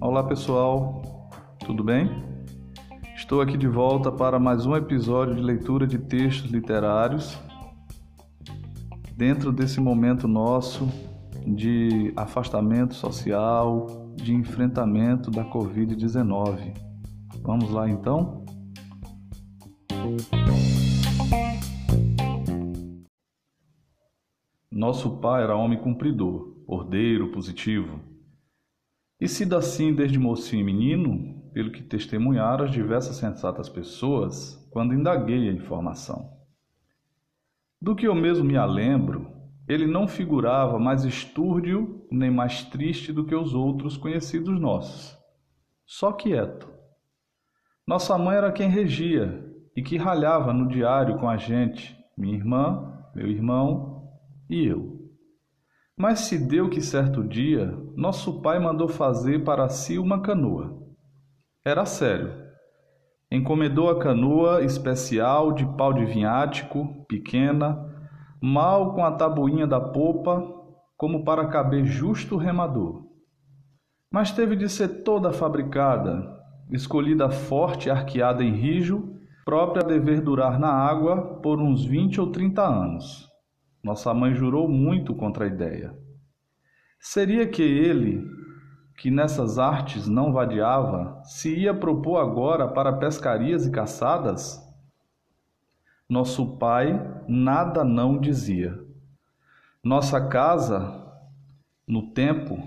Olá pessoal, tudo bem? Estou aqui de volta para mais um episódio de leitura de textos literários. Dentro desse momento nosso de afastamento social, de enfrentamento da Covid-19. Vamos lá então? Nosso pai era homem cumpridor, ordeiro, positivo. E sido assim desde mocinho e menino, pelo que testemunharam as diversas sensatas pessoas quando indaguei a informação. Do que eu mesmo me alembro, ele não figurava mais estúrdio nem mais triste do que os outros conhecidos nossos, só quieto. Nossa mãe era quem regia e que ralhava no diário com a gente, minha irmã, meu irmão e eu. Mas se deu que certo dia nosso pai mandou fazer para si uma canoa. Era sério. Encomendou a canoa especial de pau de vinhático, pequena, mal com a tabuinha da popa, como para caber justo o remador. Mas teve de ser toda fabricada, escolhida forte arqueada em rijo, própria a dever durar na água por uns vinte ou trinta anos. Nossa mãe jurou muito contra a ideia. Seria que ele, que nessas artes não vadiava, se ia propor agora para pescarias e caçadas? Nosso pai nada não dizia. Nossa casa, no tempo,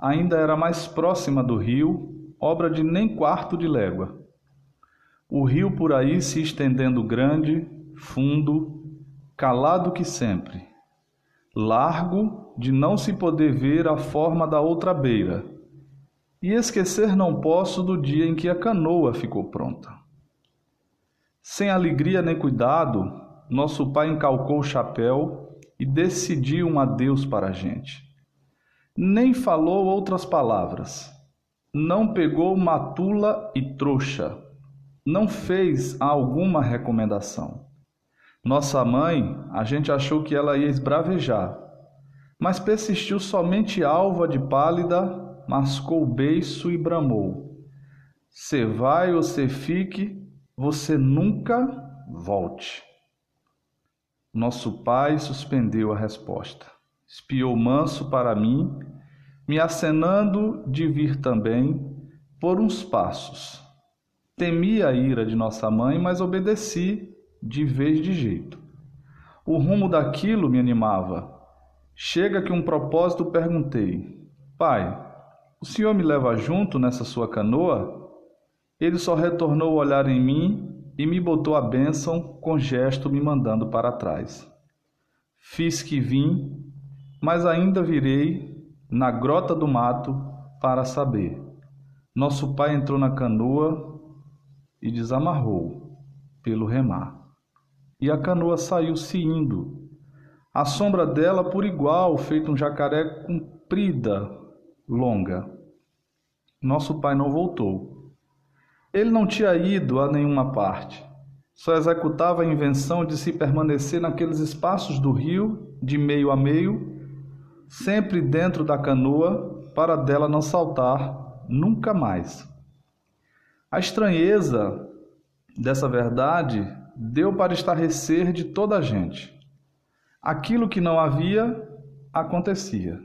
ainda era mais próxima do rio, obra de nem quarto de légua. O rio por aí se estendendo grande, fundo, calado que sempre, largo de não se poder ver a forma da outra beira. E esquecer não posso do dia em que a canoa ficou pronta. Sem alegria nem cuidado, nosso pai encalcou o chapéu e decidiu um adeus para a gente. Nem falou outras palavras. Não pegou matula e trouxa. Não fez alguma recomendação. Nossa mãe, a gente achou que ela ia esbravejar, mas persistiu somente alva de pálida, mascou o beiço e bramou. Se vai ou se fique, você nunca volte. Nosso pai suspendeu a resposta. Espiou manso para mim, me acenando de vir também por uns passos. Temi a ira de nossa mãe, mas obedeci de vez de jeito. O rumo daquilo me animava. Chega que um propósito perguntei: Pai, o senhor me leva junto nessa sua canoa? Ele só retornou o olhar em mim e me botou a bênção com gesto me mandando para trás. Fiz que vim, mas ainda virei na grota do mato para saber. Nosso pai entrou na canoa e desamarrou pelo remar. E a canoa saiu-se indo. A sombra dela por igual, feito um jacaré comprida, longa. Nosso pai não voltou. Ele não tinha ido a nenhuma parte. Só executava a invenção de se permanecer naqueles espaços do rio, de meio a meio, sempre dentro da canoa, para dela não saltar nunca mais. A estranheza dessa verdade deu para estarrecer de toda a gente. Aquilo que não havia acontecia.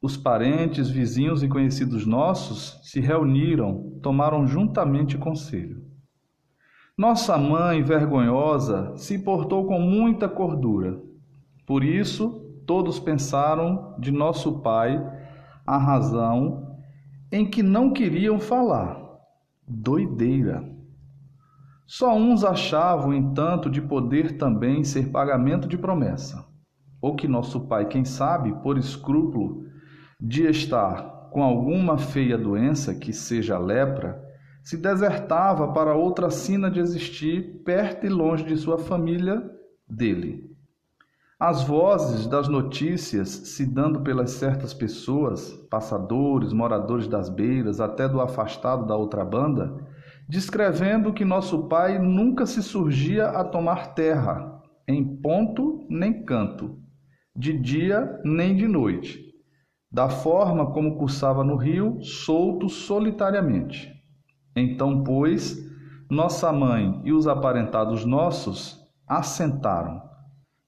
Os parentes, vizinhos e conhecidos nossos se reuniram, tomaram juntamente conselho. Nossa mãe, vergonhosa, se portou com muita cordura. Por isso, todos pensaram de nosso pai a razão em que não queriam falar. Doideira. Só uns achavam, entanto, de poder também ser pagamento de promessa, ou que nosso pai, quem sabe, por escrúpulo, de estar com alguma feia doença, que seja lepra, se desertava para outra sina de existir perto e longe de sua família dele. As vozes das notícias se dando pelas certas pessoas, passadores, moradores das beiras, até do afastado da outra banda, descrevendo que nosso pai nunca se surgia a tomar terra, em ponto nem canto, de dia nem de noite, da forma como cursava no rio, solto solitariamente. Então, pois, nossa mãe e os aparentados nossos assentaram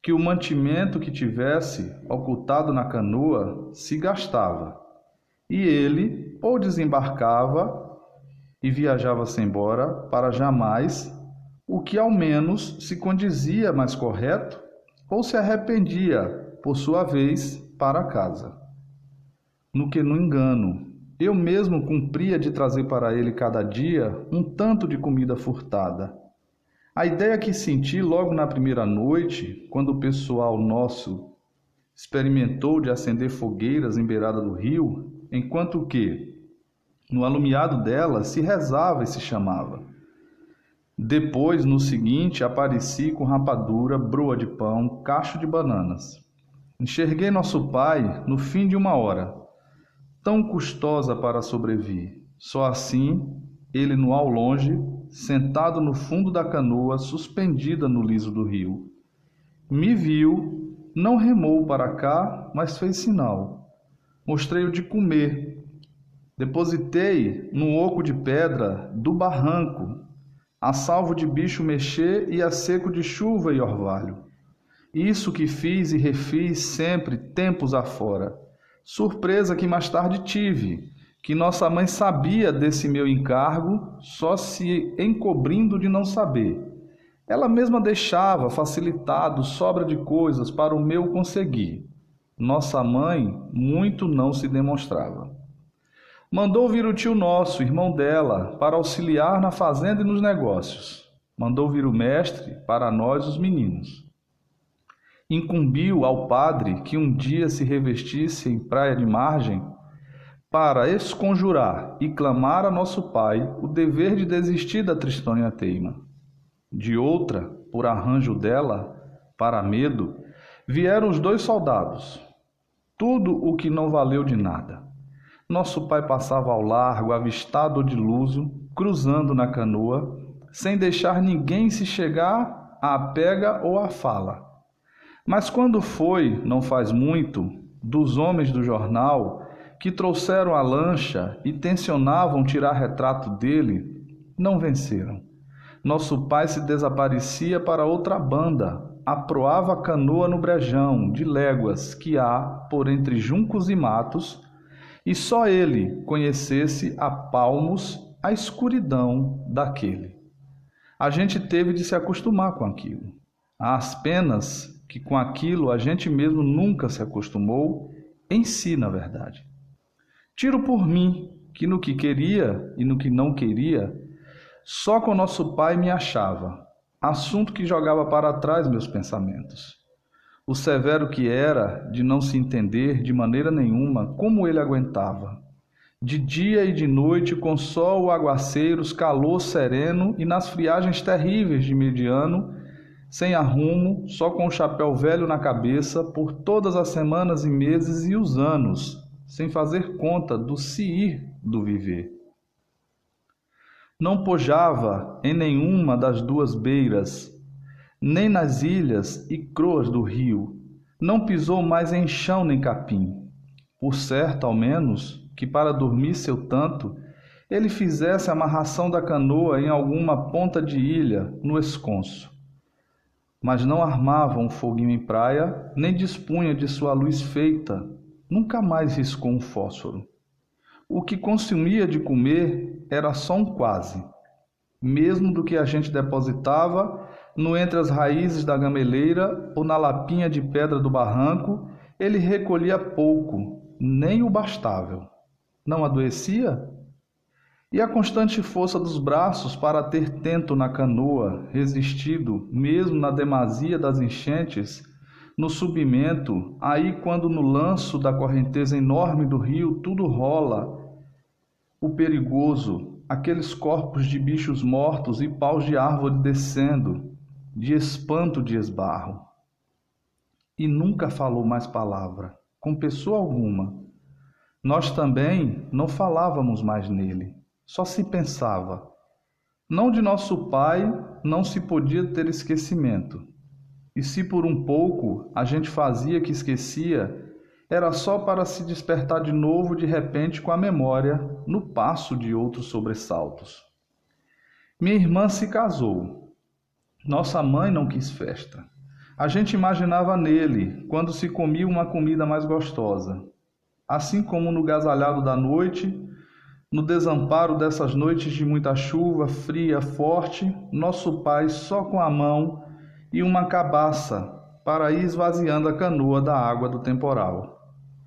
que o mantimento que tivesse ocultado na canoa se gastava, e ele ou desembarcava e viajava-se embora para jamais, o que ao menos se condizia mais correto, ou se arrependia, por sua vez, para casa. No que no engano, eu mesmo cumpria de trazer para ele cada dia um tanto de comida furtada. A ideia que senti logo na primeira noite, quando o pessoal nosso experimentou de acender fogueiras em beirada do rio, enquanto que, no alumiado dela, se rezava e se chamava. Depois, no seguinte, apareci com rapadura, broa de pão, cacho de bananas. Enxerguei nosso pai no fim de uma hora, tão custosa para sobrevir. Só assim, ele no ao longe, sentado no fundo da canoa, suspendida no liso do rio. Me viu, não remou para cá, mas fez sinal. Mostrei-o de comer. Depositei num oco de pedra do barranco, a salvo de bicho mexer e a seco de chuva e orvalho. Isso que fiz e refiz sempre tempos afora. Surpresa que mais tarde tive, que nossa mãe sabia desse meu encargo, só se encobrindo de não saber. Ela mesma deixava facilitado sobra de coisas para o meu conseguir. Nossa mãe muito não se demonstrava. Mandou vir o tio nosso, irmão dela, para auxiliar na fazenda e nos negócios. Mandou vir o mestre para nós, os meninos. Incumbiu ao padre que um dia se revestisse em praia de margem para esconjurar e clamar a nosso pai o dever de desistir da Tristônia teima. De outra, por arranjo dela, para medo, vieram os dois soldados. Tudo o que não valeu de nada. Nosso pai passava ao largo, avistado de luso, cruzando na canoa, sem deixar ninguém se chegar à pega ou à fala. Mas quando foi, não faz muito, dos homens do jornal, que trouxeram a lancha e tensionavam tirar retrato dele, não venceram. Nosso pai se desaparecia para outra banda, aproava a canoa no brejão de léguas que há por entre juncos e matos, e só ele conhecesse a palmos a escuridão daquele. A gente teve de se acostumar com aquilo. As penas que com aquilo a gente mesmo nunca se acostumou, em si, na verdade. Tiro por mim, que no que queria e no que não queria, só com nosso pai me achava, assunto que jogava para trás meus pensamentos. O severo que era, de não se entender de maneira nenhuma como ele aguentava. De dia e de noite, com sol, aguaceiros, calor sereno e nas friagens terríveis de mediano, sem arrumo, só com o chapéu velho na cabeça, por todas as semanas e meses e os anos, sem fazer conta do se ir do viver. Não pojava em nenhuma das duas beiras, nem nas ilhas e croas do rio, não pisou mais em chão nem capim. Por certo, ao menos, que para dormir seu tanto, ele fizesse a amarração da canoa em alguma ponta de ilha, no esconso. Mas não armava um foguinho em praia, nem dispunha de sua luz feita, Nunca mais riscou um fósforo. O que consumia de comer era só um quase, mesmo do que a gente depositava no entre as raízes da gameleira ou na lapinha de pedra do barranco, ele recolhia pouco, nem o bastável. Não adoecia? E a constante força dos braços para ter tento na canoa, resistido, mesmo na demasia das enchentes, no subimento, aí quando no lanço da correnteza enorme do rio tudo rola, o perigoso, aqueles corpos de bichos mortos e paus de árvore descendo, de espanto de esbarro. E nunca falou mais palavra, com pessoa alguma. Nós também não falávamos mais nele, só se pensava. Não de nosso pai não se podia ter esquecimento, E se por um pouco a gente fazia que esquecia, era só para se despertar de novo de repente com a memória no passo de outros sobressaltos. Minha irmã se casou. Nossa mãe não quis festa. A gente imaginava nele quando se comia uma comida mais gostosa. Assim como no gasalhado da noite, no desamparo dessas noites de muita chuva fria, forte, nosso pai só com a mão e uma cabaça para ir esvaziando a canoa da água do temporal.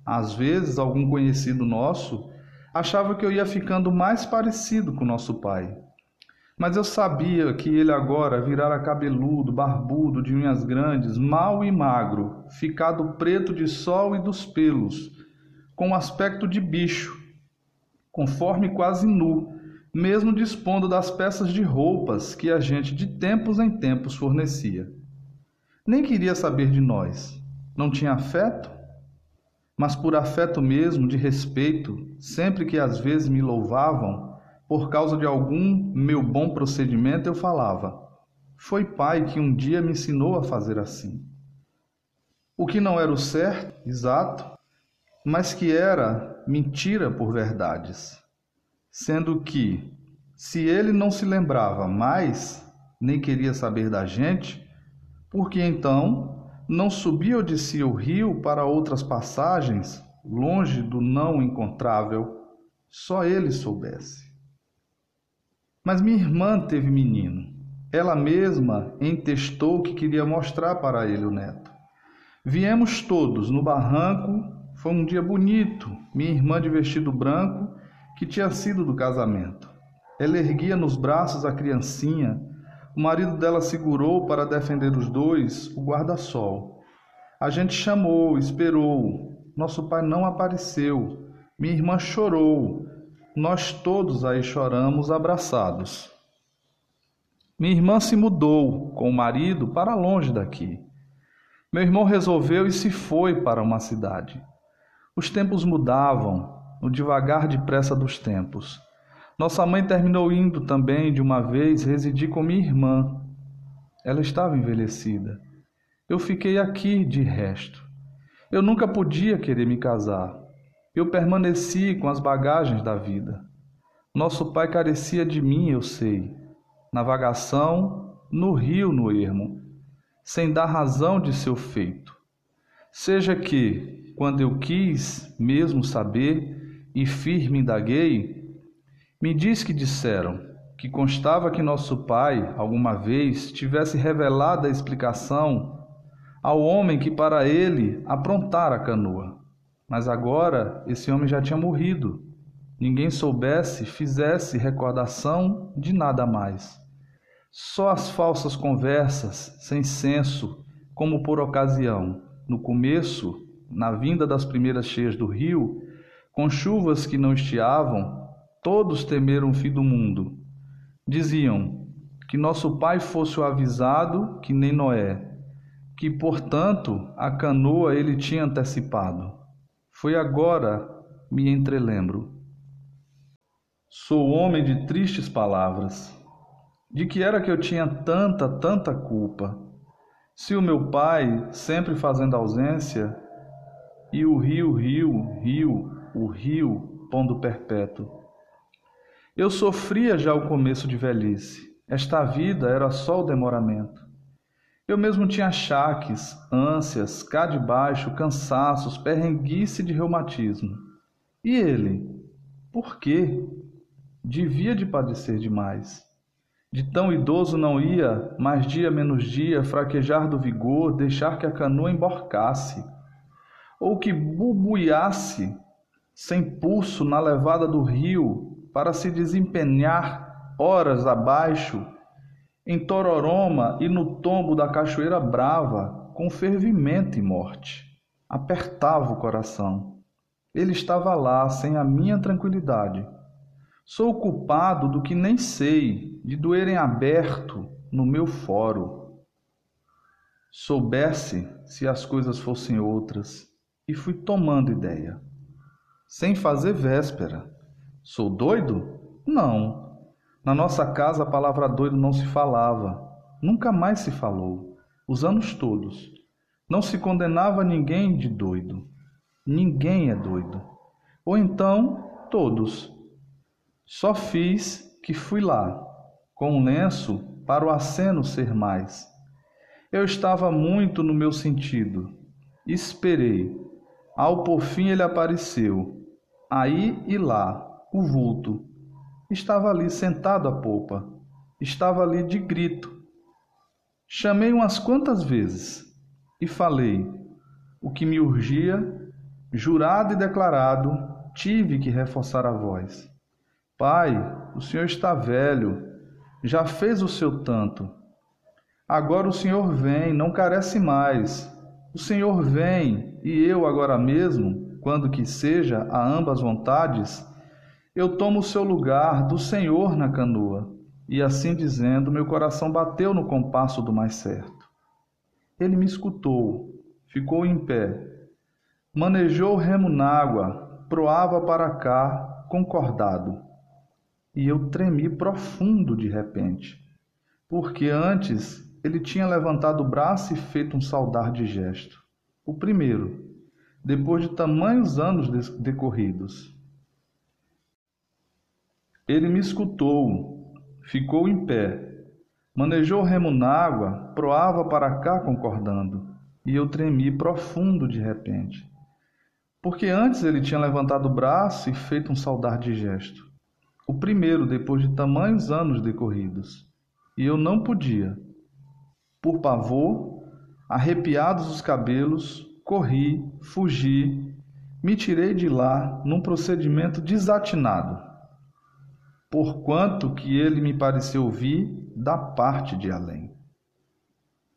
Às vezes, algum conhecido nosso achava que eu ia ficando mais parecido com nosso pai. Mas eu sabia que ele agora virara cabeludo, barbudo, de unhas grandes, mau e magro, ficado preto de sol e dos pelos, com aspecto de bicho, conforme quase nu, mesmo dispondo das peças de roupas que a gente de tempos em tempos fornecia. Nem queria saber de nós. Não tinha afeto? mas por afeto mesmo, de respeito, sempre que às vezes me louvavam, por causa de algum meu bom procedimento, eu falava: Foi pai que um dia me ensinou a fazer assim. O que não era o certo, exato, mas que era mentira por verdades. Sendo que, se ele não se lembrava mais, nem queria saber da gente, porque então não subia ou descia o rio para outras passagens, longe do não encontrável, só ele soubesse. Mas minha irmã teve menino. Ela mesma entestou que queria mostrar para ele o neto. Viemos todos no barranco, foi um dia bonito, minha irmã de vestido branco, que tinha sido do casamento. Ela erguia nos braços a criancinha, o marido dela segurou para defender os dois o guarda-sol. A gente chamou, esperou. Nosso pai não apareceu. Minha irmã chorou. Nós todos aí choramos abraçados. Minha irmã se mudou com o marido para longe daqui. Meu irmão resolveu e se foi para uma cidade. Os tempos mudavam, no devagar depressa dos tempos. Nossa mãe terminou indo também de uma vez residir com minha irmã. Ela estava envelhecida. Eu fiquei aqui de resto. Eu nunca podia querer me casar. Eu permaneci com as bagagens da vida. Nosso pai carecia de mim, eu sei. Na vagação, no rio, no ermo, sem dar razão de seu feito. Seja que, quando eu quis mesmo saber e firme indaguei, me diz que disseram que constava que nosso pai, alguma vez, tivesse revelado a explicação ao homem que para ele aprontara a canoa. Mas agora esse homem já tinha morrido. Ninguém soubesse, fizesse recordação de nada mais. Só as falsas conversas, sem senso, como por ocasião, no começo, na vinda das primeiras cheias do rio, com chuvas que não estiavam, Todos temeram o fim do mundo. Diziam que nosso pai fosse o avisado que nem Noé, que, portanto, a canoa ele tinha antecipado. Foi agora me entrelembro. Sou homem de tristes palavras. De que era que eu tinha tanta, tanta culpa? Se o meu pai, sempre fazendo ausência, e o rio, rio, rio, o rio, pondo perpétuo. Eu sofria já o começo de velhice. Esta vida era só o demoramento. Eu mesmo tinha achaques, ânsias, cá de baixo, cansaços, perrenguice de reumatismo. E ele? Por quê? Devia de padecer demais. De tão idoso não ia, mais dia menos dia, fraquejar do vigor, deixar que a canoa emborcasse, ou que bubuiasse sem pulso na levada do rio, para se desempenhar horas abaixo em Tororoma e no tombo da Cachoeira Brava com fervimento e morte. Apertava o coração. Ele estava lá sem a minha tranquilidade. Sou culpado do que nem sei, de doer em aberto no meu foro. Soubesse se as coisas fossem outras, e fui tomando ideia. Sem fazer véspera, Sou doido? Não. Na nossa casa a palavra doido não se falava. Nunca mais se falou. os anos todos. Não se condenava ninguém de doido. Ninguém é doido. Ou então, todos. Só fiz que fui lá, com um lenço para o aceno ser mais. Eu estava muito no meu sentido. Esperei. Ao por fim ele apareceu. Aí e lá, o vulto. Estava ali sentado à polpa. Estava ali de grito. Chamei umas quantas vezes e falei o que me urgia, jurado e declarado, tive que reforçar a voz. Pai, o senhor está velho, já fez o seu tanto. Agora o senhor vem, não carece mais. O senhor vem e eu agora mesmo, quando que seja a ambas vontades, eu tomo o seu lugar do senhor na canoa. E assim dizendo, meu coração bateu no compasso do mais certo. Ele me escutou, ficou em pé, manejou o remo nágua, proava para cá, concordado. E eu tremi profundo de repente, porque antes ele tinha levantado o braço e feito um saudar de gesto. O primeiro, depois de tamanhos anos decorridos. Ele me escutou, ficou em pé, manejou o remo nágua, proava para cá concordando, e eu tremi profundo de repente. Porque antes ele tinha levantado o braço e feito um saudar de gesto. O primeiro depois de tamanhos anos decorridos. E eu não podia. Por pavor, arrepiados os cabelos, corri, fugi, me tirei de lá num procedimento desatinado porquanto que ele me pareceu vir da parte de além.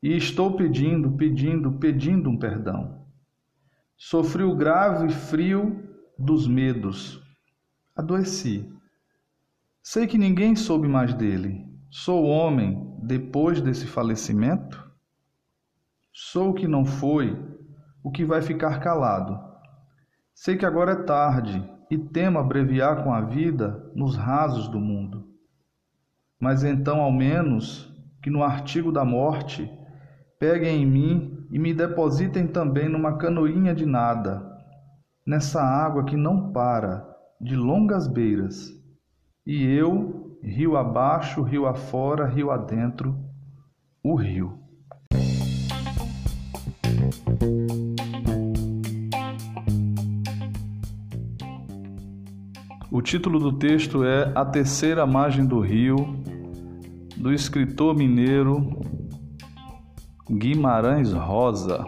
E estou pedindo, pedindo, pedindo um perdão. Sofri o grave frio dos medos. Adoeci. Sei que ninguém soube mais dele. Sou homem depois desse falecimento? Sou o que não foi, o que vai ficar calado. Sei que agora é tarde e temo abreviar com a vida nos rasos do mundo. Mas então, ao menos, que no artigo da morte peguem em mim e me depositem também numa canoinha de nada, nessa água que não para, de longas beiras, e eu, rio abaixo, rio afora, rio adentro, o rio. Título do texto é A Terceira Margem do Rio, do escritor mineiro Guimarães Rosa.